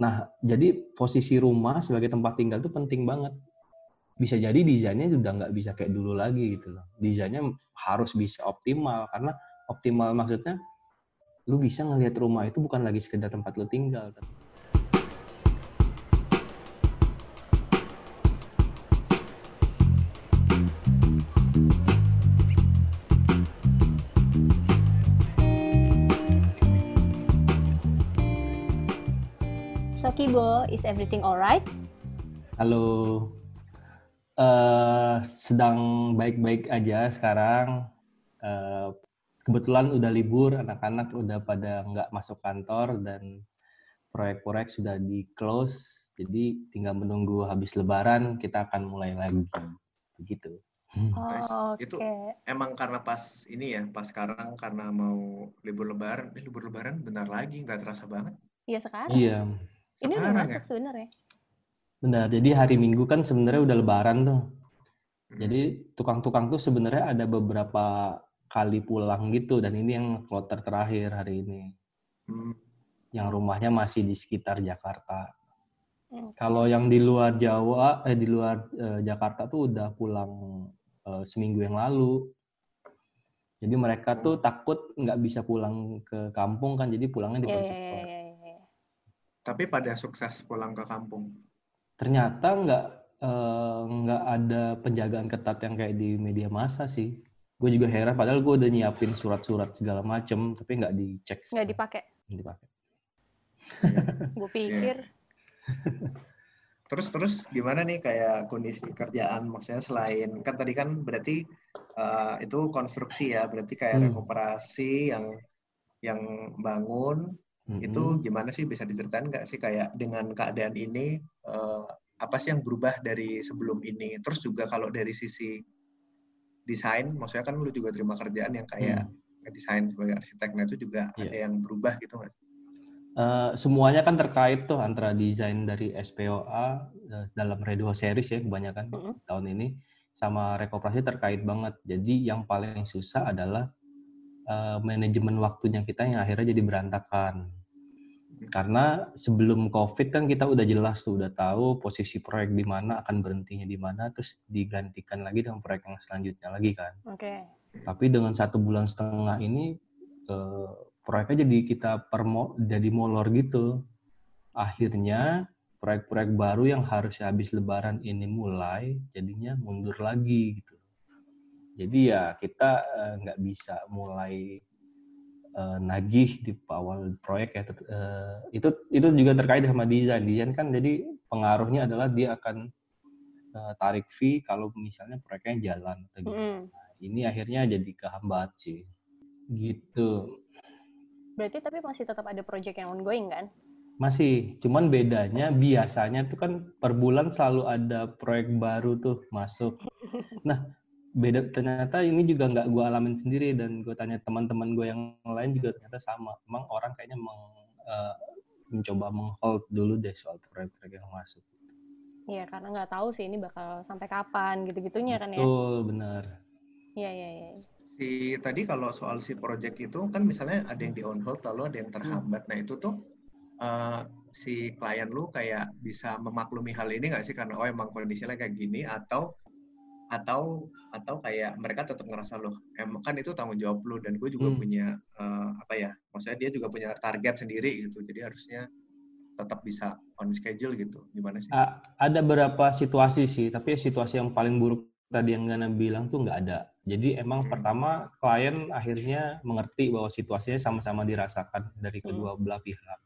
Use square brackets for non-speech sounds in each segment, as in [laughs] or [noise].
Nah, jadi posisi rumah sebagai tempat tinggal itu penting banget. Bisa jadi desainnya udah nggak bisa kayak dulu lagi gitu loh. Desainnya harus bisa optimal karena optimal maksudnya lu bisa ngelihat rumah itu bukan lagi sekedar tempat lu tinggal. Tapi is everything alright? Halo, uh, sedang baik-baik aja sekarang. Uh, kebetulan udah libur, anak-anak udah pada nggak masuk kantor dan proyek-proyek sudah di close. Jadi tinggal menunggu habis Lebaran kita akan mulai lagi, begitu. Oh, okay. Itu emang karena pas ini ya, pas sekarang karena mau libur Lebaran, eh, libur Lebaran benar lagi, nggak terasa banget. Iya sekarang. Iya. Ini udah masuk ya? sebenarnya. Benar. Jadi hari Minggu kan sebenarnya udah Lebaran tuh. Hmm. Jadi tukang-tukang tuh sebenarnya ada beberapa kali pulang gitu dan ini yang kloter terakhir hari ini. Hmm. Yang rumahnya masih di sekitar Jakarta. Hmm. Kalau yang di luar Jawa, eh di luar eh, Jakarta tuh udah pulang eh, seminggu yang lalu. Jadi mereka tuh takut nggak bisa pulang ke kampung kan, jadi pulangnya dipercepat. Yeah, yeah, yeah tapi pada sukses pulang ke kampung. Ternyata nggak uh, nggak ada penjagaan ketat yang kayak di media massa sih. Gue juga heran, padahal gue udah nyiapin surat-surat segala macem, tapi nggak dicek. Nggak dipakai. Nggak dipakai. gue pikir. terus terus gimana nih kayak kondisi kerjaan maksudnya selain kan tadi kan berarti uh, itu konstruksi ya berarti kayak hmm. rekuperasi yang yang bangun hmm Itu gimana sih bisa diceritain nggak sih kayak dengan keadaan ini uh, apa sih yang berubah dari sebelum ini? Terus juga kalau dari sisi desain, maksudnya kan lu juga terima kerjaan yang kayak mm. desain sebagai arsitek, nah itu juga yeah. ada yang berubah gitu nggak? Uh, semuanya kan terkait tuh antara desain dari SPOA uh, eh, dalam Redo Series ya kebanyakan mm-hmm. tahun ini sama rekoperasi terkait banget. Jadi yang paling susah adalah uh, manajemen waktunya kita yang akhirnya jadi berantakan. Karena sebelum COVID kan kita udah jelas tuh, udah tahu posisi proyek di mana, akan berhentinya di mana, terus digantikan lagi dengan proyek yang selanjutnya lagi kan. Oke. Okay. Tapi dengan satu bulan setengah ini, eh, proyeknya jadi kita permo, jadi molor gitu. Akhirnya proyek-proyek baru yang harusnya habis lebaran ini mulai, jadinya mundur lagi gitu. Jadi ya kita eh, nggak bisa mulai uh, nagih di awal proyek ya uh, itu itu juga terkait sama desain. Desain kan jadi pengaruhnya adalah dia akan uh, tarik fee kalau misalnya proyeknya jalan atau gitu. Mm. Nah, ini akhirnya jadi kehambat sih. Gitu. Berarti tapi masih tetap ada proyek yang ongoing kan? Masih. Cuman bedanya biasanya tuh kan per bulan selalu ada proyek baru tuh masuk. [laughs] Nah beda ternyata ini juga nggak gue alamin sendiri dan gue tanya teman-teman gue yang lain juga ternyata sama. Emang orang kayaknya meng, uh, mencoba menghold dulu deh soal proyek-proyek yang masuk. Iya karena nggak tahu sih ini bakal sampai kapan gitu-gitunya kan ya. Betul benar. Iya iya iya. Si tadi kalau soal si proyek itu kan misalnya ada yang di on hold lalu ada yang terhambat. Nah itu tuh uh, si klien lu kayak bisa memaklumi hal ini nggak sih? Karena oh emang kondisinya kayak gini atau atau atau kayak mereka tetap ngerasa loh emang kan itu tanggung jawab lu dan gue juga hmm. punya uh, apa ya maksudnya dia juga punya target sendiri gitu jadi harusnya tetap bisa on schedule gitu gimana sih? Uh, ada beberapa situasi sih tapi situasi yang paling buruk tadi yang Gana bilang tuh nggak ada jadi emang hmm. pertama klien akhirnya mengerti bahwa situasinya sama-sama dirasakan dari hmm. kedua hmm. belah pihak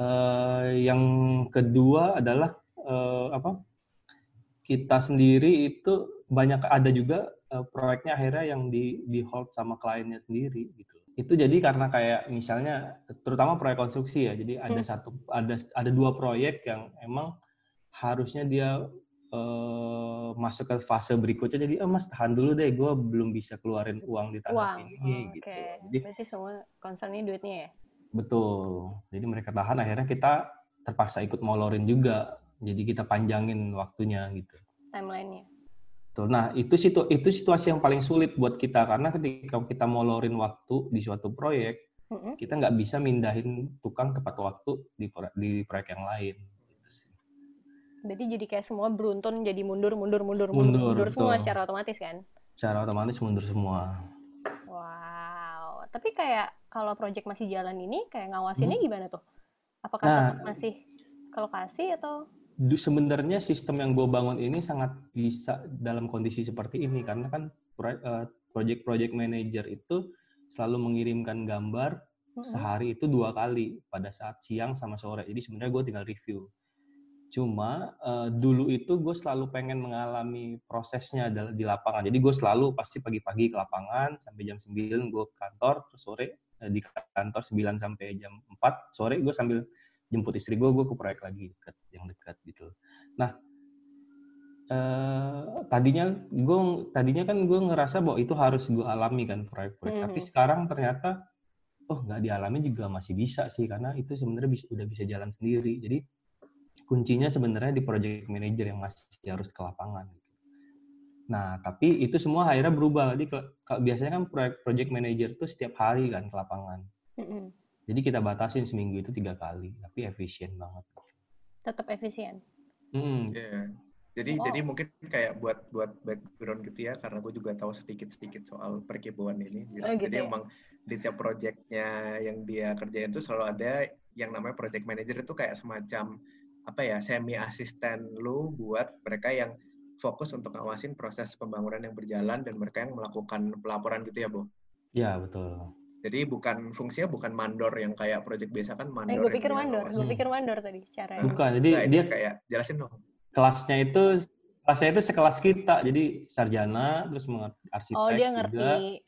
uh, yang kedua adalah uh, apa kita sendiri itu banyak ada juga uh, proyeknya akhirnya yang di di hold sama kliennya sendiri gitu. Itu jadi karena kayak misalnya terutama proyek konstruksi ya. Jadi ada hmm. satu ada ada dua proyek yang emang harusnya dia uh, masuk ke fase berikutnya. Jadi oh mas tahan dulu deh, gue belum bisa keluarin uang di tahap uang. ini oh, gitu. Okay. Jadi berarti semua concernnya duitnya ya? Betul. Jadi mereka tahan akhirnya kita terpaksa ikut molorin juga jadi kita panjangin waktunya gitu. Timelinenya. Tuh, nah itu situ itu situasi yang paling sulit buat kita karena ketika kita molorin waktu di suatu proyek, mm-hmm. kita nggak bisa mindahin tukang tepat waktu di di proyek yang lain. Gitu Berarti jadi kayak semua beruntun jadi mundur, mundur, mundur, mundur, mundur, mundur semua secara otomatis kan? Secara otomatis mundur semua. Wow. Tapi kayak kalau proyek masih jalan ini, kayak ngawasinnya hmm. gimana tuh? Apakah nah, tetap masih ke lokasi atau? Sebenarnya sistem yang gue bangun ini sangat bisa dalam kondisi seperti ini karena kan eh, project-project manager itu selalu mengirimkan gambar sehari itu dua kali pada saat siang sama sore. Jadi sebenarnya gue tinggal review. Cuma uh, dulu itu gue selalu pengen mengalami prosesnya di lapangan. Jadi gue selalu pasti pagi-pagi ke lapangan sampai jam 9 gue ke kantor, terus sore uh, di kantor 9 sampai jam 4, sore gue sambil jemput istri gue, gue ke proyek lagi dekat, yang dekat gitu. Nah, uh, tadinya gue tadinya kan gue ngerasa bahwa itu harus gue alami kan proyek-proyek. Mm -hmm. Tapi sekarang ternyata oh nggak dialami juga masih bisa sih karena itu sebenarnya bisa, udah bisa jalan sendiri. Jadi kuncinya sebenarnya di project manager yang masih harus ke lapangan. Gitu. Nah, tapi itu semua akhirnya berubah. Jadi biasanya kan project, project manager tuh setiap hari kan ke lapangan. Mm-hmm. Jadi kita batasin seminggu itu tiga kali, tapi efisien banget. Tetap efisien. Mm. Yeah. Jadi oh. jadi mungkin kayak buat buat background gitu ya, karena gue juga tahu sedikit sedikit soal perkebunan ini. Gitu. Oh, gitu jadi ya? emang di tiap projectnya yang dia kerjain itu selalu ada yang namanya project manager itu kayak semacam apa ya semi asisten lu buat mereka yang fokus untuk ngawasin proses pembangunan yang berjalan dan mereka yang melakukan pelaporan gitu ya, Bu? Ya, betul. Jadi bukan fungsinya bukan mandor yang kayak project biasa kan mandor. Eh, gue pikir mandor, gue pikir mandor tadi cara. Bukan, jadi nah, dia kayak jelasin dong. Kelasnya itu kelasnya itu sekelas kita. Jadi sarjana terus mengerti arsitek oh dia ngerti.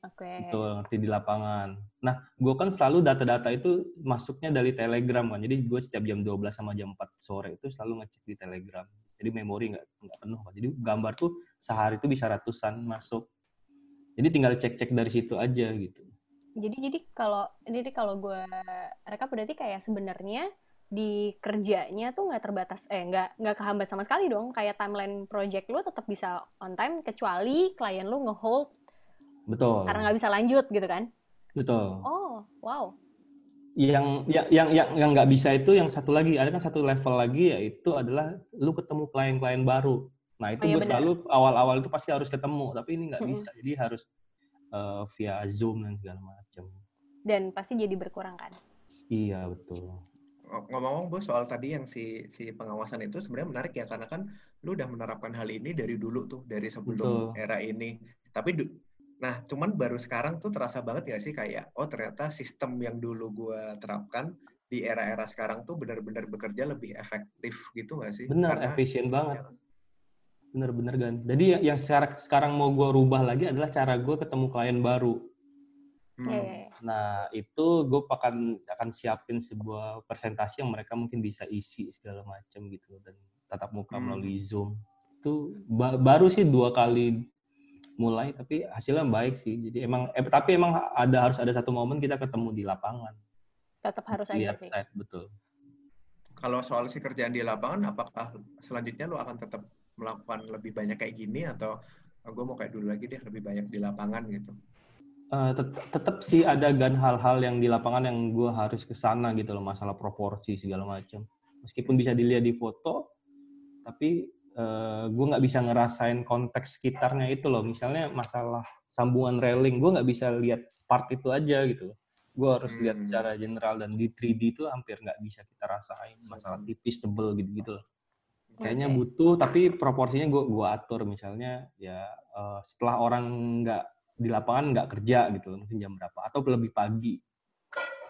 oke. Okay. itu ngerti di lapangan. Nah gue kan selalu data-data itu masuknya dari telegram kan. Jadi gue setiap jam 12 sama jam 4 sore itu selalu ngecek di telegram. Jadi memori nggak nggak penuh kan jadi gambar tuh sehari itu bisa ratusan masuk. Jadi tinggal cek-cek dari situ aja gitu jadi jadi kalau jadi kalau gue rekap berarti kayak sebenarnya di kerjanya tuh nggak terbatas eh nggak nggak kehambat sama sekali dong. Kayak timeline project lu tetap bisa on time kecuali klien lu ngehold betul. karena nggak bisa lanjut gitu kan? Betul. Oh wow. Yang yang yang yang yang nggak bisa itu yang satu lagi. Ada kan satu level lagi yaitu adalah lu ketemu klien-klien baru. Nah itu oh, iya gue selalu awal-awal itu pasti harus ketemu tapi ini nggak bisa. Jadi harus uh, via zoom dan segala macam dan pasti jadi berkurang kan iya betul ngomong-ngomong bu soal tadi yang si si pengawasan itu sebenarnya menarik ya karena kan lu udah menerapkan hal ini dari dulu tuh dari sebelum Betul. era ini tapi nah cuman baru sekarang tuh terasa banget gak sih kayak oh ternyata sistem yang dulu gua terapkan di era-era sekarang tuh benar-benar bekerja lebih efektif gitu gak sih? Benar, efisien banget. Bener-bener kan. Jadi yang sekarang sekarang mau gue rubah lagi adalah cara gue ketemu klien baru. Hmm. Iya, iya, iya. Nah, itu gue akan akan siapin sebuah presentasi yang mereka mungkin bisa isi segala macam gitu dan tatap muka hmm. melalui Zoom. Itu ba baru sih dua kali mulai tapi hasilnya baik sih. Jadi emang eh, tapi emang ada harus ada satu momen kita ketemu di lapangan. Tetap harus ada sih. Betul. Kalau soal si kerjaan di lapangan apakah selanjutnya lo akan tetap melakukan lebih banyak kayak gini atau oh, gue mau kayak dulu lagi deh lebih banyak di lapangan gitu? uh, tet tetap sih ada gan hal-hal yang di lapangan yang gue harus ke sana gitu loh masalah proporsi segala macam meskipun bisa dilihat di foto tapi uh, gue nggak bisa ngerasain konteks sekitarnya itu loh misalnya masalah sambungan railing gue nggak bisa lihat part itu aja gitu loh gue harus lihat hmm. secara general dan di 3D itu hampir nggak bisa kita rasain masalah hmm. tipis tebel gitu gitu loh kayaknya butuh tapi proporsinya gue gue atur. Misalnya ya uh, setelah orang nggak di lapangan nggak kerja gitu mungkin jam berapa atau lebih pagi.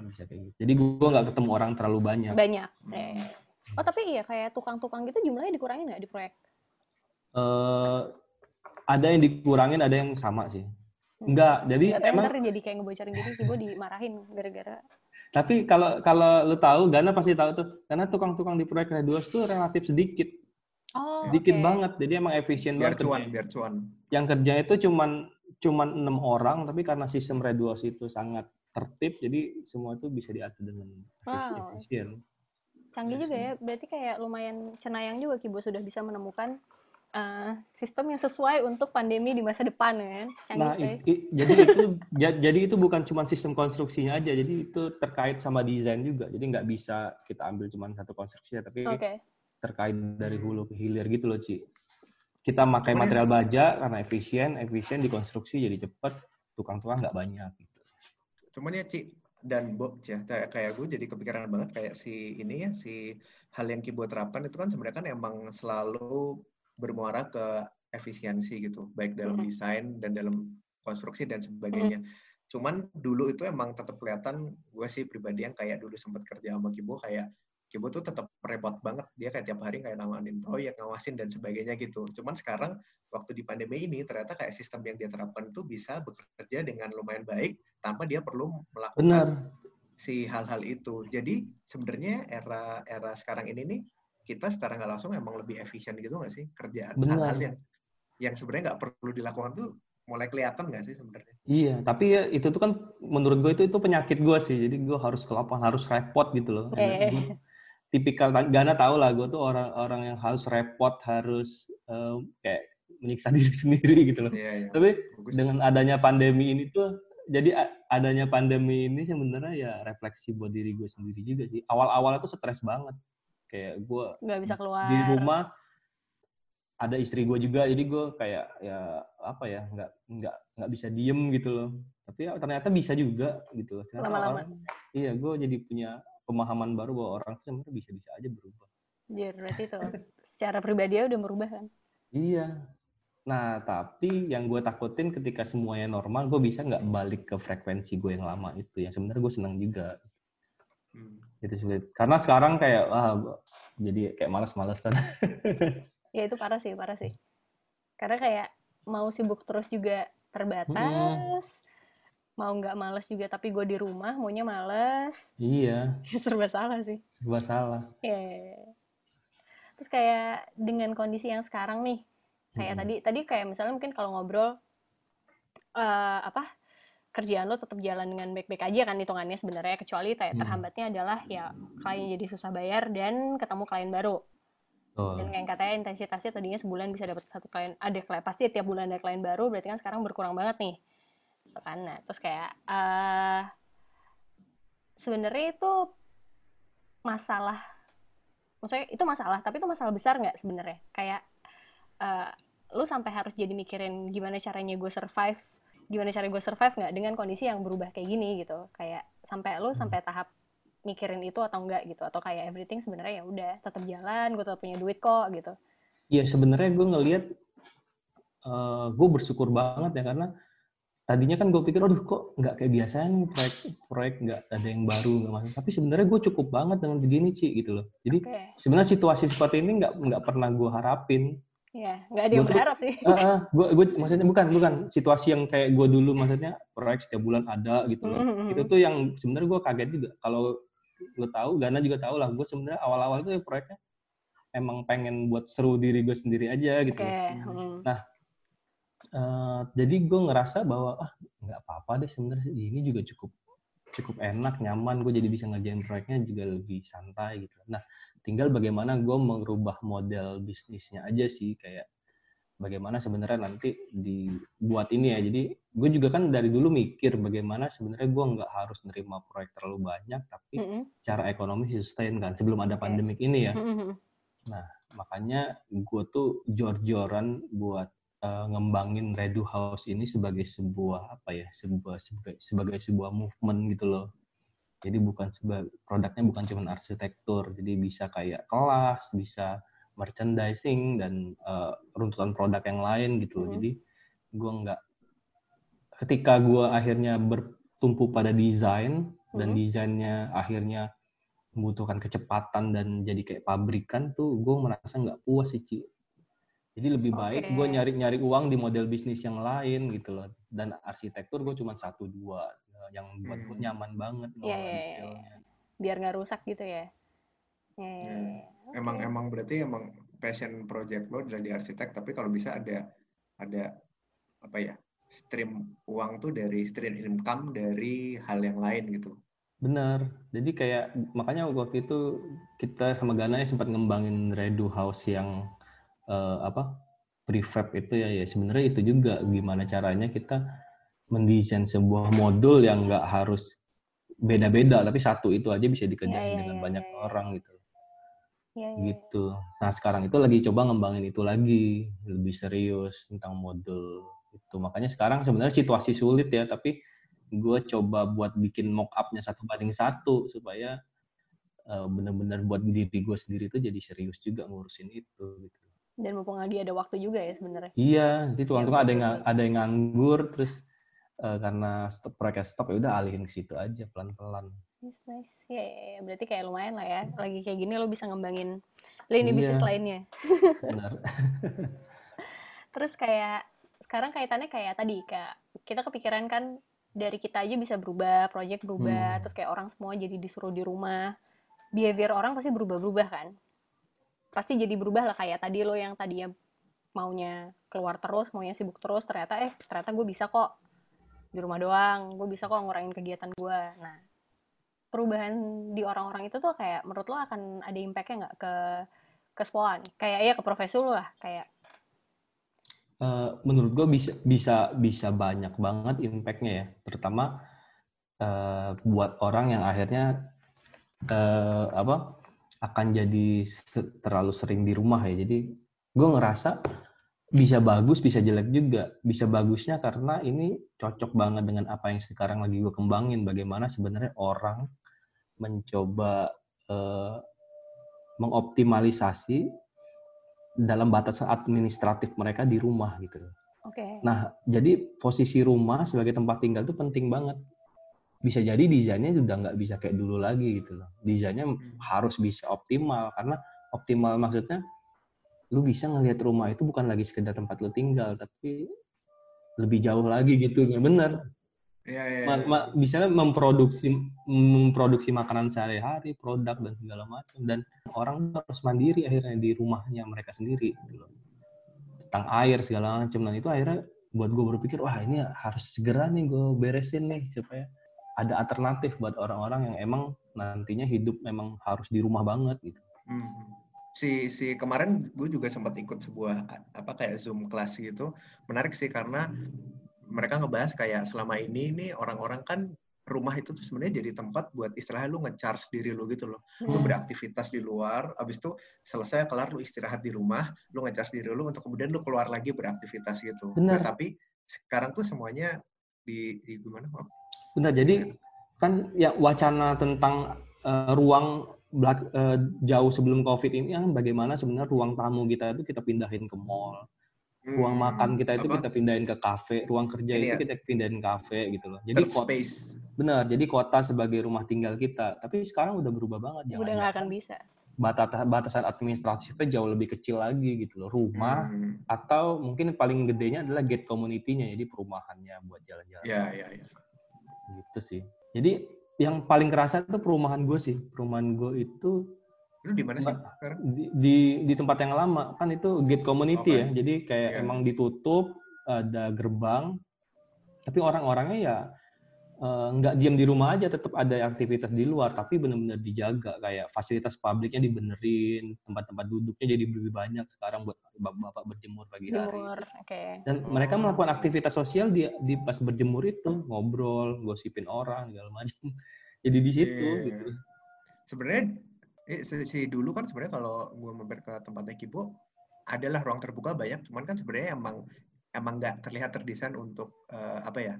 Bisa kayak gitu. Jadi gue nggak ketemu orang terlalu banyak. Banyak eh. oh tapi iya kayak tukang-tukang gitu jumlahnya dikurangin nggak di proyek? Uh, ada yang dikurangin ada yang sama sih. Enggak, jadi Enggak, emang jadi kayak ngebocorin gitu, gue dimarahin gara-gara. Tapi kalau kalau lu tahu, Gana pasti tahu tuh, karena tukang-tukang di proyek Reduas tuh relatif sedikit. Oh, sedikit okay. banget, jadi emang efisien biar banget. Cuan, biar cuan. Yang kerja itu cuman cuma enam orang tapi karena sistem reduasi itu sangat tertib jadi semua itu bisa diatur dengan wow. efisien. Canggih juga ya, berarti kayak lumayan cenayang juga Kibo sudah bisa menemukan uh, sistem yang sesuai untuk pandemi di masa depan kan. nah, i, i, jadi itu jadi itu bukan cuma sistem konstruksinya aja, jadi itu terkait sama desain juga. Jadi nggak bisa kita ambil cuma satu konstruksi, tapi okay. Terkait dari hulu ke hilir gitu loh, Ci. Kita pakai material baja karena efisien, efisien dikonstruksi jadi cepet, tukang-tukang nggak banyak. Gitu. Cuman ya, Ci, dan Bo, ya kayak gue jadi kepikiran banget kayak si ini ya si hal yang Kibo terapkan itu kan sebenarnya kan emang selalu bermuara ke efisiensi gitu, baik dalam mm-hmm. desain dan dalam konstruksi dan sebagainya. Mm-hmm. Cuman dulu itu emang tetap kelihatan gue sih pribadi yang kayak dulu sempat kerja sama Kibo kayak Kibo tuh tetap repot banget. Dia kayak tiap hari kayak nanganin proyek, ngawasin dan sebagainya gitu. Cuman sekarang waktu di pandemi ini ternyata kayak sistem yang dia terapkan itu bisa bekerja dengan lumayan baik tanpa dia perlu melakukan Benar. si hal-hal itu. Jadi sebenarnya era era sekarang ini nih kita secara nggak langsung emang lebih efisien gitu nggak sih kerjaan hal-hal yang yang sebenarnya nggak perlu dilakukan tuh mulai kelihatan nggak sih sebenarnya? Iya, tapi ya itu tuh kan menurut gue itu itu penyakit gue sih. Jadi gue harus ke lapangan, harus repot gitu loh. Gue, tipikal Gana tau lah, gue tuh orang-orang yang harus repot, harus um, kayak menyiksa [laughs] diri sendiri gitu loh. Iya, iya. Tapi Bagus. dengan adanya pandemi ini tuh, jadi adanya pandemi ini sebenarnya ya refleksi buat diri gue sendiri juga sih. Awal-awalnya tuh stres banget kayak gue nggak bisa keluar di rumah ada istri gue juga jadi gue kayak ya apa ya nggak nggak nggak bisa diem gitu loh tapi ya, ternyata bisa juga gitu loh lama-lama iya gue jadi punya pemahaman baru bahwa orang tuh sebenarnya bisa-bisa aja berubah Iya, berarti itu secara pribadi ya udah merubah kan iya nah tapi yang gue takutin ketika semuanya normal gue bisa nggak balik ke frekuensi gue yang lama itu yang sebenarnya gue senang juga Hmm. Itu sulit. Karena sekarang kayak wah jadi kayak malas-malesan. [laughs] ya itu parah sih, parah sih. Karena kayak mau sibuk terus juga terbatas. Hmm. Mau nggak males juga tapi gue di rumah maunya males. Iya. [laughs] Serba salah sih. Serba salah. Yeah. Terus kayak dengan kondisi yang sekarang nih, kayak hmm. tadi tadi kayak misalnya mungkin kalau ngobrol uh, apa kerjaan lo tetap jalan dengan baik-baik aja kan hitungannya sebenarnya kecuali kayak terhambatnya adalah ya klien jadi susah bayar dan ketemu klien baru. Oh. Dan kayak katanya intensitasnya tadinya sebulan bisa dapat satu klien, ada klien pasti tiap bulan ada klien baru, berarti kan sekarang berkurang banget nih. Kan nah, terus kayak uh, sebenarnya itu masalah maksudnya itu masalah, tapi itu masalah besar nggak sebenarnya? Kayak uh, lu sampai harus jadi mikirin gimana caranya gue survive gimana cara gue survive nggak dengan kondisi yang berubah kayak gini gitu kayak sampai lu sampai hmm. tahap mikirin itu atau enggak gitu atau kayak everything sebenarnya ya udah tetap jalan gue tetap punya duit kok gitu Iya sebenarnya gue ngelihat uh, gue bersyukur banget ya karena tadinya kan gue pikir aduh kok nggak kayak biasanya nih proyek proyek nggak ada yang baru nggak masuk tapi sebenarnya gue cukup banget dengan begini Ci gitu loh jadi okay. sebenarnya situasi seperti ini nggak nggak pernah gue harapin Iya, nggak ada yang berharap sih. Uh, uh, gue, gue maksudnya bukan, bukan situasi yang kayak gue dulu, maksudnya proyek setiap bulan ada gitu loh. Mm-hmm. Itu tuh yang sebenarnya gue kaget juga. Kalau lo tahu, Gana juga tahu lah. Gue sebenarnya awal-awal itu proyeknya emang pengen buat seru diri gue sendiri aja gitu. Okay. Mm. Nah, uh, jadi gue ngerasa bahwa ah nggak apa-apa deh sebenarnya ini juga cukup cukup enak, nyaman. Gue jadi bisa ngerjain proyeknya juga lebih santai gitu. Nah, tinggal bagaimana gue merubah model bisnisnya aja sih kayak bagaimana sebenarnya nanti dibuat ini ya jadi gue juga kan dari dulu mikir bagaimana sebenarnya gue nggak harus nerima proyek terlalu banyak tapi mm -hmm. cara ekonomi sustain kan sebelum ada pandemik okay. ini ya mm -hmm. nah makanya gue tuh jor-joran buat uh, ngembangin Redu House ini sebagai sebuah apa ya sebuah sebagai, sebagai sebuah movement gitu loh jadi bukan sebagai produknya bukan cuma arsitektur, jadi bisa kayak kelas, bisa merchandising dan uh, runtutan produk yang lain gitu. Mm. Jadi gue nggak ketika gue akhirnya bertumpu pada desain mm. dan desainnya akhirnya membutuhkan kecepatan dan jadi kayak pabrikan tuh gue merasa nggak puas sih Ci. Jadi lebih baik okay. gue nyari-nyari uang di model bisnis yang lain gitu loh. Dan arsitektur gue cuma satu dua yang buat gue hmm. nyaman banget loh yeah, yeah, yeah. biar nggak rusak gitu ya yeah, yeah, yeah. Okay. emang emang berarti emang passion project lo adalah di arsitek tapi kalau bisa ada ada apa ya stream uang tuh dari stream income dari hal yang lain gitu Benar. Jadi kayak makanya waktu itu kita sama Gana ya sempat ngembangin Redu House yang uh, apa prefab itu ya ya. Sebenarnya itu juga gimana caranya kita mendesain sebuah modul yang nggak harus beda-beda tapi satu itu aja bisa dikerjain yeah, yeah, dengan yeah, banyak yeah. orang gitu. Yeah, yeah, gitu. Nah sekarang itu lagi coba ngembangin itu lagi lebih serius tentang modul itu. Makanya sekarang sebenarnya situasi sulit ya tapi gue coba buat bikin mock upnya satu banding satu supaya uh, benar-benar buat diri gue sendiri itu jadi serius juga ngurusin itu gitu dan mumpung lagi ada waktu juga ya sebenarnya. Iya jadi tuh ya, ada yang ada yang nganggur terus uh, karena stop proyeknya stop ya udah alihin ke situ aja pelan-pelan. Nice nice. Ya, yeah, yeah, berarti kayak lumayan lah ya. Lagi kayak gini lo bisa ngembangin lini yeah. bisnis lainnya. Benar. [laughs] Terus kayak sekarang kaitannya kayak tadi kayak kita kepikiran kan dari kita aja bisa berubah project berubah hmm. terus kayak orang semua jadi disuruh di rumah. Behavior orang pasti berubah-berubah kan pasti jadi berubah lah kayak tadi lo yang tadinya maunya keluar terus maunya sibuk terus ternyata eh ternyata gue bisa kok di rumah doang gue bisa kok ngurangin kegiatan gue. Nah perubahan di orang-orang itu tuh kayak menurut lo akan ada impactnya nggak ke ke sekolah kayak ya ke profesi lo lah kayak. Uh, menurut gue bisa bisa bisa banyak banget impactnya ya. Terutama uh, buat orang yang akhirnya uh, apa akan jadi terlalu sering di rumah ya. Jadi gue ngerasa bisa bagus, bisa jelek juga. Bisa bagusnya karena ini cocok banget dengan apa yang sekarang lagi gue kembangin. Bagaimana sebenarnya orang mencoba eh, mengoptimalisasi dalam batas administratif mereka di rumah gitu. Oke. Okay. Nah, jadi posisi rumah sebagai tempat tinggal itu penting banget bisa jadi desainnya udah nggak bisa kayak dulu lagi gitu loh. Desainnya hmm. harus bisa optimal karena optimal maksudnya lu bisa ngelihat rumah itu bukan lagi sekedar tempat lu tinggal tapi lebih jauh lagi gitu ya bener ya, ya, ma ma bisa memproduksi memproduksi makanan sehari-hari produk dan segala macam dan orang harus mandiri akhirnya di rumahnya mereka sendiri gitu loh tentang air segala macam dan itu akhirnya buat gue berpikir wah ini harus segera nih gue beresin nih supaya ada alternatif buat orang-orang yang emang nantinya hidup memang harus di rumah banget gitu. Hmm. Si si kemarin gue juga sempat ikut sebuah apa kayak zoom kelas gitu. Menarik sih karena mereka ngebahas kayak selama ini nih orang-orang kan rumah itu tuh sebenarnya jadi tempat buat istilahnya lu ngecharge diri lu gitu loh. Hmm. Lu beraktivitas di luar, abis itu selesai kelar lu istirahat di rumah, lu ngecharge diri lu untuk kemudian lu keluar lagi beraktivitas gitu. Bener. Nah, tapi sekarang tuh semuanya di, di gimana? Benar, jadi kan ya wacana tentang uh, ruang belak, uh, jauh sebelum COVID ini yang bagaimana sebenarnya ruang tamu kita itu kita pindahin ke mall. Hmm, ruang makan kita itu apa? kita pindahin ke kafe, ruang kerja ini itu ya? kita pindahin ke kafe gitu loh. Jadi kota, space. Benar, jadi kota sebagai rumah tinggal kita. Tapi sekarang udah berubah banget. Udah nggak akan bisa. Batasan, batasan administratifnya jauh lebih kecil lagi gitu loh. Rumah hmm. atau mungkin paling gedenya adalah gate community-nya, jadi perumahannya buat jalan-jalan. Iya, iya, iya gitu sih. Jadi yang paling kerasa itu perumahan gue sih. Perumahan gue itu lu di mana sih sekarang? Di, di di tempat yang lama. Kan itu gate community okay. ya. jadi kayak yeah. emang ditutup ada gerbang. Tapi orang-orangnya ya nggak uh, diam di rumah aja, tetap ada aktivitas di luar, tapi benar-benar dijaga kayak fasilitas publiknya dibenerin, tempat-tempat duduknya jadi lebih banyak sekarang buat bapak-bapak berjemur pagi hari. Jemur, okay. Dan oh. mereka melakukan aktivitas sosial di, di pas berjemur itu, ngobrol, gosipin orang segala macam. [laughs] Jadi di situ yeah. gitu. Sebenarnya eh, si, si dulu kan sebenarnya kalau gue mampir ke tempatnya Kibo adalah ruang terbuka banyak, cuman kan sebenarnya emang emang nggak terlihat terdesain untuk uh, apa ya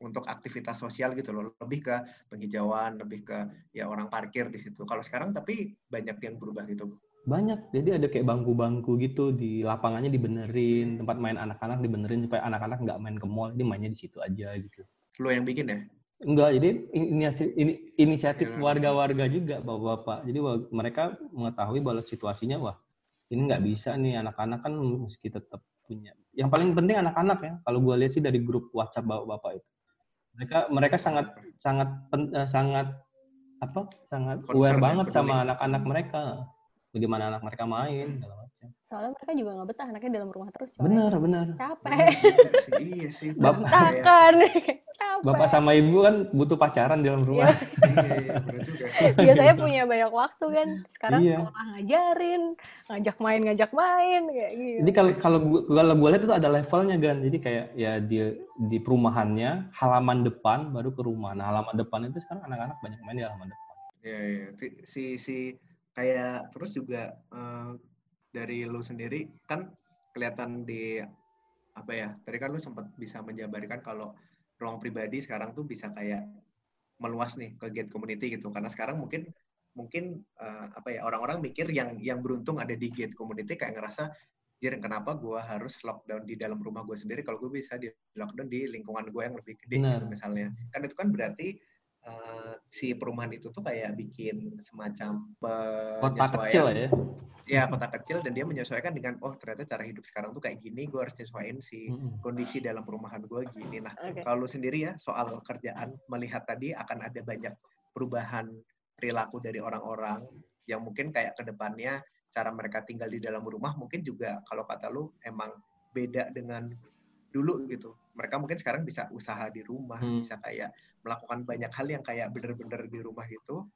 untuk aktivitas sosial gitu loh. Lebih ke penghijauan lebih ke ya orang parkir di situ. Kalau sekarang tapi banyak yang berubah gitu. Banyak. Jadi ada kayak bangku-bangku gitu di lapangannya dibenerin tempat main anak-anak dibenerin supaya anak-anak nggak main ke mall. Dia mainnya di situ aja gitu. Lo yang bikin ya? Enggak, jadi ini, ini inisiatif iya. warga-warga juga bapak-bapak. Jadi mereka mengetahui bahwa situasinya wah ini nggak bisa nih. Anak-anak kan meski tetap punya. Yang paling penting anak-anak ya. Kalau gue lihat sih dari grup WhatsApp bapak-bapak itu mereka mereka sangat sangat uh, sangat apa sangat aware banget sama anak-anak mereka. Bagaimana anak mereka main soalnya mereka juga nggak betah anaknya dalam rumah terus coy. bener bener capek. Iya sih bapak kan [laughs] bapak sama ibu kan butuh pacaran di dalam rumah. [laughs] Iya, [laughs] biasanya punya banyak waktu kan. Sekarang iya. sekolah ngajarin ngajak main ngajak main kayak gitu. Jadi kalau kalau kalau gue lihat itu ada levelnya kan jadi kayak ya di di perumahannya halaman depan baru ke rumah. Nah halaman depan itu sekarang anak-anak banyak main di halaman depan. Iya iya. Si si kayak terus juga uh, dari lu sendiri kan kelihatan di apa ya tadi kan lu sempat bisa menjabarkan kalau ruang pribadi sekarang tuh bisa kayak meluas nih ke gate community gitu. Karena sekarang mungkin mungkin uh, apa ya orang-orang mikir yang yang beruntung ada di gate community kayak ngerasa jir kenapa gue harus lockdown di dalam rumah gue sendiri? Kalau gue bisa di lockdown di lingkungan gue yang lebih gede gitu misalnya. Kan itu kan berarti uh, si perumahan itu tuh kayak bikin semacam kota kecil ya ya kota kecil dan dia menyesuaikan dengan oh ternyata cara hidup sekarang tuh kayak gini gue harus nyesuaiin si kondisi dalam perumahan gue gini nah okay. kalau sendiri ya soal kerjaan melihat tadi akan ada banyak perubahan perilaku dari orang-orang yang mungkin kayak ke depannya cara mereka tinggal di dalam rumah mungkin juga kalau kata lu emang beda dengan dulu gitu. Mereka mungkin sekarang bisa usaha di rumah, hmm. bisa kayak melakukan banyak hal yang kayak bener-bener di rumah gitu.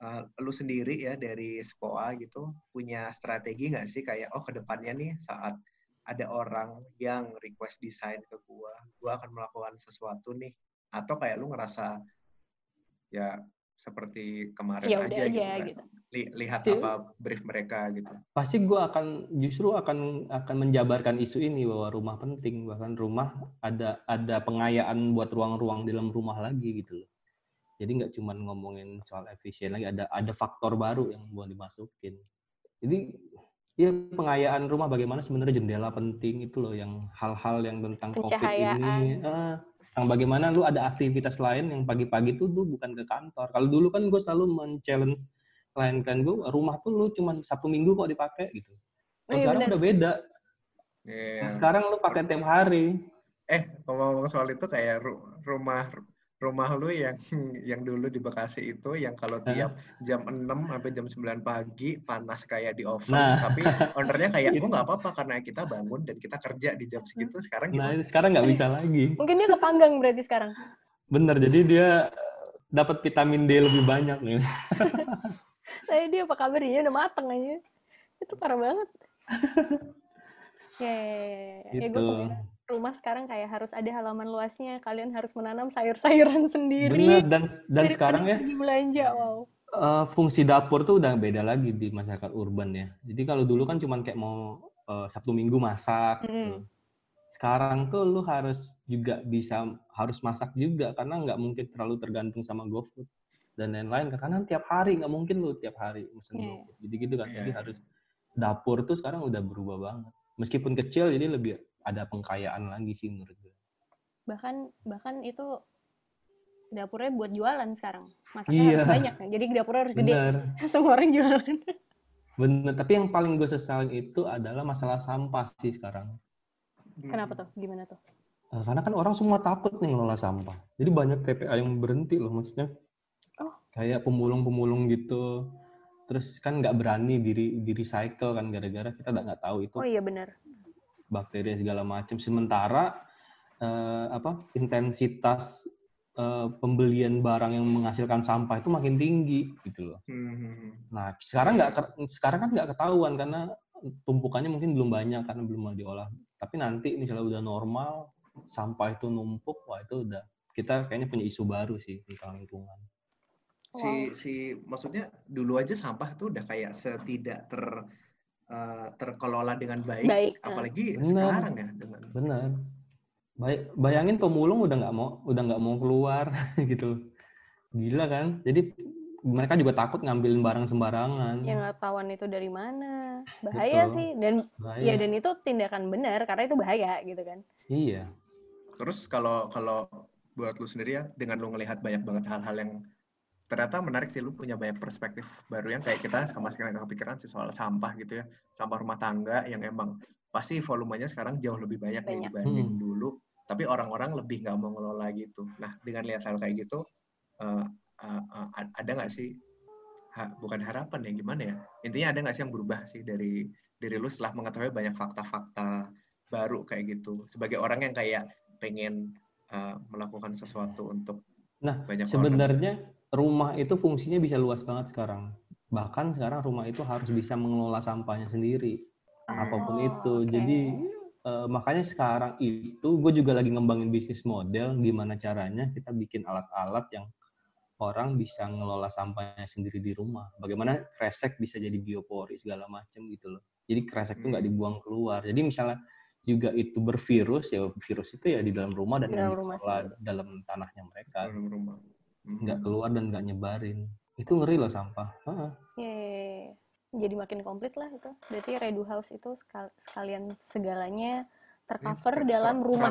Uh, lu sendiri ya dari SPOA gitu punya strategi nggak sih kayak oh ke depannya nih saat ada orang yang request desain ke gua, gua akan melakukan sesuatu nih atau kayak lu ngerasa ya seperti kemarin ya aja, gitu, kan. gitu. Lihat Jadi, apa brief mereka gitu. Pasti gue akan justru akan akan menjabarkan isu ini bahwa rumah penting bahkan rumah ada ada pengayaan buat ruang-ruang di dalam rumah lagi gitu loh. Jadi nggak cuma ngomongin soal efisien lagi ada ada faktor baru yang mau dimasukin. Jadi ya pengayaan rumah bagaimana sebenarnya jendela penting itu loh yang hal-hal yang tentang covid ini. Ah, tentang bagaimana lu ada aktivitas lain yang pagi-pagi tuh lu bukan ke kantor. Kalau dulu kan gue selalu men-challenge klien-klien gue, rumah tuh lu cuma satu minggu kok dipakai gitu. Kalau oh, iya sekarang bener. udah beda. Yeah. Nah, sekarang lu pakai tiap hari. Eh, ngomong-ngomong soal itu kayak rumah rumah lu yang yang dulu di Bekasi itu yang kalau tiap jam 6 sampai jam 9 pagi panas kayak di oven nah. tapi ownernya kayak oh nggak apa-apa karena kita bangun dan kita kerja di jam segitu sekarang nah, gimana? Nah, sekarang nggak bisa lagi. Mungkin dia kepanggang berarti sekarang. Bener, jadi dia dapat vitamin D lebih banyak nih. [laughs] Saya dia apa kabar dia udah mateng aja. Itu parah banget. ya, ya, ya, ya. ya gue gitu rumah sekarang kayak harus ada halaman luasnya. Kalian harus menanam sayur-sayuran [laughs] sendiri. Bener, dan dan sekarang ya belanja, wow. Uh, fungsi dapur tuh udah beda lagi di masyarakat urban ya. Jadi kalau dulu kan cuma kayak mau uh, Sabtu Minggu masak. Mm. Gitu. Sekarang tuh lu harus juga bisa harus masak juga karena nggak mungkin terlalu tergantung sama GoFood dan lain-lain karena tiap hari nggak mungkin lu tiap hari mesen yeah. GoFood. Jadi gitu kan. Yeah. Jadi harus dapur tuh sekarang udah berubah banget. Meskipun kecil jadi lebih ada pengkayaan lagi sih menurut gue. Bahkan bahkan itu dapurnya buat jualan sekarang. Masaknya iya. harus banyak kan. Jadi dapurnya harus gede. [laughs] Semua orang jualan. Bener, tapi yang paling gue sesalin itu adalah masalah sampah sih sekarang. Kenapa tuh? Gimana tuh? Eh, karena kan orang semua takut nih ngelola sampah. Jadi banyak TPA yang berhenti loh maksudnya. Kayak pemulung-pemulung gitu. Terus kan nggak berani diri di recycle kan gara-gara kita nggak tahu itu. Oh iya benar bakteri segala macam. Sementara uh, apa intensitas uh, pembelian barang yang menghasilkan sampah itu makin tinggi gitu loh. Hmm. Nah sekarang nggak sekarang kan nggak ketahuan karena tumpukannya mungkin belum banyak karena belum mau diolah. Tapi nanti misalnya udah normal sampah itu numpuk, wah itu udah kita kayaknya punya isu baru sih tentang lingkungan. Si si maksudnya dulu aja sampah tuh udah kayak setidak ter uh, terkelola dengan baik, baik. apalagi benar. sekarang ya dengan benar baik bayangin pemulung udah nggak mau udah nggak mau keluar [laughs] gitu. Gila kan? Jadi mereka juga takut ngambilin barang sembarangan. Yang nggak tahuan itu dari mana? Bahaya gitu. sih. Dan bahaya. ya dan itu tindakan benar karena itu bahaya gitu kan. Iya. Terus kalau kalau buat lu sendiri ya dengan lu ngelihat banyak banget hal-hal yang ternyata menarik sih lu punya banyak perspektif baru yang kayak kita sama sekali nggak kepikiran sih soal sampah gitu ya sampah rumah tangga yang emang pasti volumenya sekarang jauh lebih banyak, banyak. dibanding hmm. dulu tapi orang-orang lebih nggak mau ngelola gitu nah dengan lihat hal kayak gitu uh, uh, uh, ada nggak sih ha, bukan harapan ya gimana ya intinya ada nggak sih yang berubah sih dari diri lu setelah mengetahui banyak fakta-fakta baru kayak gitu sebagai orang yang kayak pengen uh, melakukan sesuatu untuk nah banyak sebenarnya orang. Rumah itu fungsinya bisa luas banget sekarang bahkan sekarang rumah itu harus bisa mengelola sampahnya sendiri apa pun itu okay. jadi uh, makanya sekarang itu gue juga lagi ngembangin bisnis model gimana caranya kita bikin alat-alat yang orang bisa ngelola sampahnya sendiri di rumah. Bagaimana kresek bisa jadi biopori segala macam gitu loh. Jadi kresek itu nggak hmm. dibuang keluar. Jadi misalnya juga itu bervirus ya virus itu ya di dalam rumah dan dalam, rumah dalam tanahnya mereka. Dalam rumah. Nggak hmm. keluar dan nggak nyebarin. Itu ngeri loh sampah. Iya. Jadi makin komplit lah itu. Berarti Redu House itu sekalian segalanya tercover dalam rumah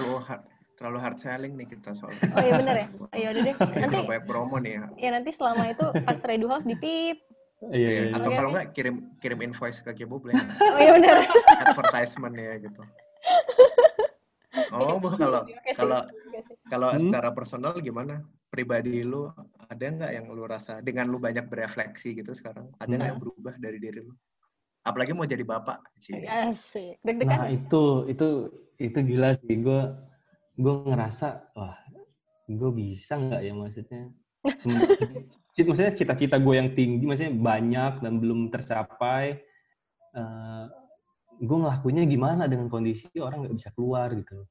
terlalu hard selling nih kita soalnya. Oh iya bener ya? Ayo udah deh. Nanti banyak promo nih ya. Ya nanti selama itu pas Redu House di pip. Iya, iya, iya. Atau kalau nggak kirim kirim invoice ke Kibo boleh. Oh iya bener. Advertisement ya gitu. [laughs] Oh, kalau kalau kalau hmm? secara personal gimana? Pribadi lu ada nggak yang lu rasa dengan lu banyak berefleksi gitu sekarang? Ada nggak hmm. yang berubah dari diri lu? Apalagi mau jadi bapak. Asik. Nah itu itu itu gila sih gue gue ngerasa wah gue bisa nggak ya maksudnya [laughs] maksudnya cita-cita gue yang tinggi maksudnya banyak dan belum tercapai uh, gue ngelakuinnya gimana dengan kondisi orang nggak bisa keluar gitu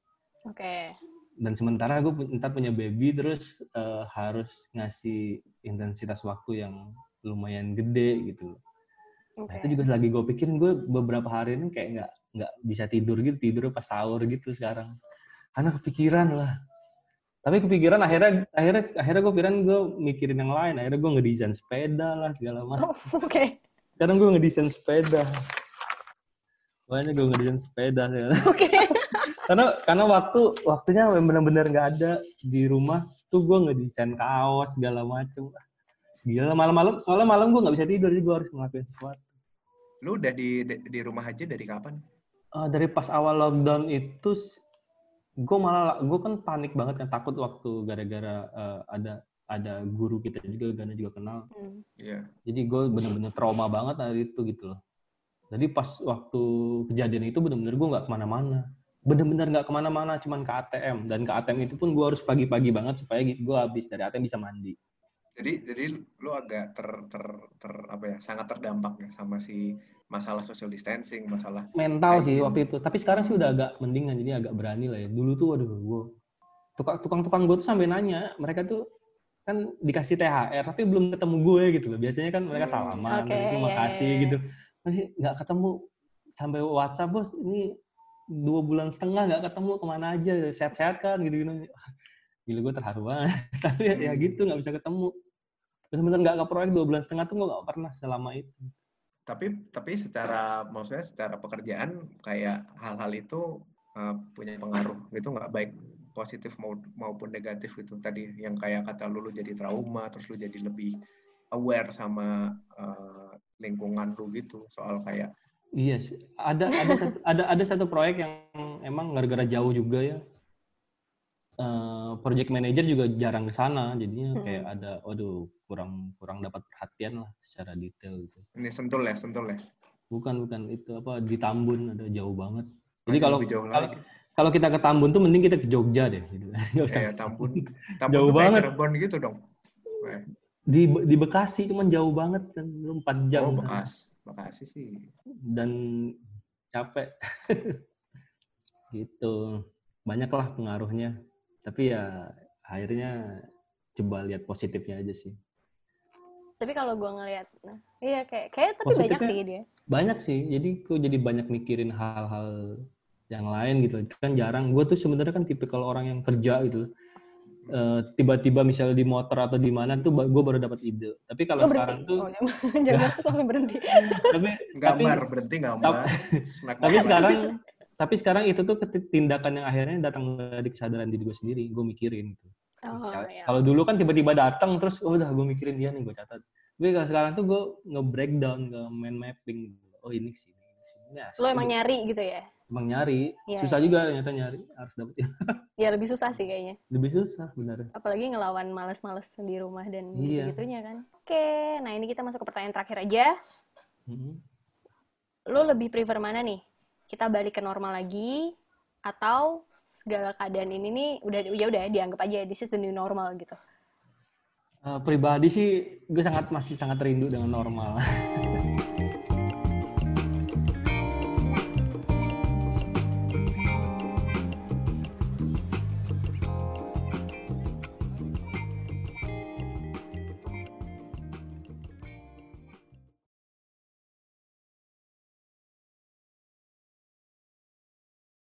oke okay. Dan sementara gue ntar punya baby terus uh, harus ngasih intensitas waktu yang lumayan gede gitu. Okay. nah, itu juga lagi gue pikirin gue beberapa hari ini kayak nggak nggak bisa tidur gitu tidur pas sahur gitu sekarang. Karena kepikiran lah. Tapi kepikiran akhirnya akhirnya akhirnya gue pikiran gue mikirin yang lain. Akhirnya gue ngedesain sepeda lah segala macam. Oh, oke. Okay. sekarang gue ngedesain sepeda. Banyak gue ngedesain sepeda oke. okay. Karena karena waktu waktunya benar-benar nggak ada di rumah tuh gue ngedesain kaos segala macam gila malam-malam soalnya malam gue nggak bisa tidur jadi gue harus ngelakuin sesuatu. Lu udah di di rumah aja dari kapan? Uh, dari pas awal lockdown itu gue malah gue kan panik banget kan takut waktu gara-gara uh, ada ada guru kita juga Gana juga kenal. Mm. yeah. jadi gue bener-bener trauma banget hari itu gitu loh. Jadi pas waktu kejadian itu bener-bener gue nggak ke mana-mana bener-bener nggak ke mana-mana cuman ke ATM dan ke ATM itu pun gue harus pagi-pagi banget supaya gue habis dari ATM bisa mandi jadi jadi lu agak ter ter ter apa ya sangat terdampak ya sama si masalah social distancing, masalah mental sih waktu itu. Tapi sekarang sih udah agak mendingan, jadi agak berani lah ya. Dulu tuh waduh gue tukang-tukang gue tuh sampai nanya, mereka tuh kan dikasih THR tapi belum ketemu gue gitu loh. Biasanya kan mereka hmm, salaman, okay, terima yeah, kasih yeah. gitu. Masih nggak ketemu sampai WhatsApp bos ini dua bulan setengah nggak ketemu ke mana aja sehat-sehat kan gitu gitu. [laughs] Gila gue terharu banget. [laughs] tapi ya, ya gitu nggak bisa ketemu. Benar-benar nggak ke proyek dua bulan setengah tuh gue nggak pernah selama itu tapi tapi secara maksudnya secara pekerjaan kayak hal-hal itu uh, punya pengaruh itu nggak baik positif maupun negatif itu tadi yang kayak kata lu lu jadi trauma terus lu jadi lebih aware sama uh, lingkungan lu gitu soal kayak iya yes. ada ada satu, [laughs] ada ada satu proyek yang emang gara-gara jauh juga ya uh, project manager juga jarang ke sana jadinya kayak ada waduh kurang kurang dapat perhatian lah secara detail gitu. Ini sentul ya, sentul ya. Bukan bukan itu apa di Tambun ada jauh banget. Jadi kalau kalau kalau kita ke Tambun tuh mending kita ke Jogja deh gitu. [laughs] Gak usah. Ya, Tambun. [laughs] Tambun jauh banget. Cirebon gitu dong. Di di Bekasi cuman jauh banget kan, 4 jam. Oh, Bekas. Bekasi sih. Dan capek. [laughs] gitu. Banyaklah pengaruhnya. Tapi ya akhirnya coba lihat positifnya aja sih tapi kalau gue ngelihat nah iya kayak kayak tapi Positifnya banyak sih dia banyak sih jadi gue jadi banyak mikirin hal-hal yang lain gitu kan jarang gue tuh sebenarnya kan tipe kalau orang yang kerja gitu uh, tiba-tiba misalnya di motor atau di mana tuh gue baru dapat ide tapi kalau oh, sekarang tuh oh, [laughs] jangan tuh sampai berhenti [laughs] tapi gambar tapi, berhenti gambar [laughs] tapi sekarang tapi sekarang itu tuh tindakan yang akhirnya datang dari kesadaran diri gue sendiri gue mikirin gitu Oh, iya. Kalau dulu kan tiba-tiba datang terus oh, udah gue mikirin dia nih gue catat. Tapi kalau sekarang tuh gue nge-breakdown, nge main mapping. Oh ini sih. Ini Lo emang nyari gitu ya? Emang nyari. Ya, susah ya. juga ternyata nyari harus dapetin [laughs] ya. Lebih susah sih kayaknya. Lebih susah benar apalagi ngelawan males-males di rumah dan iya. gitunya kan. Oke nah ini kita masuk ke pertanyaan terakhir aja. Hmm. lo lebih prefer mana nih? Kita balik ke normal lagi atau segala keadaan ini nih udah ya udah dianggap aja this is the new normal gitu. Uh, pribadi sih gue sangat masih sangat rindu dengan normal [laughs]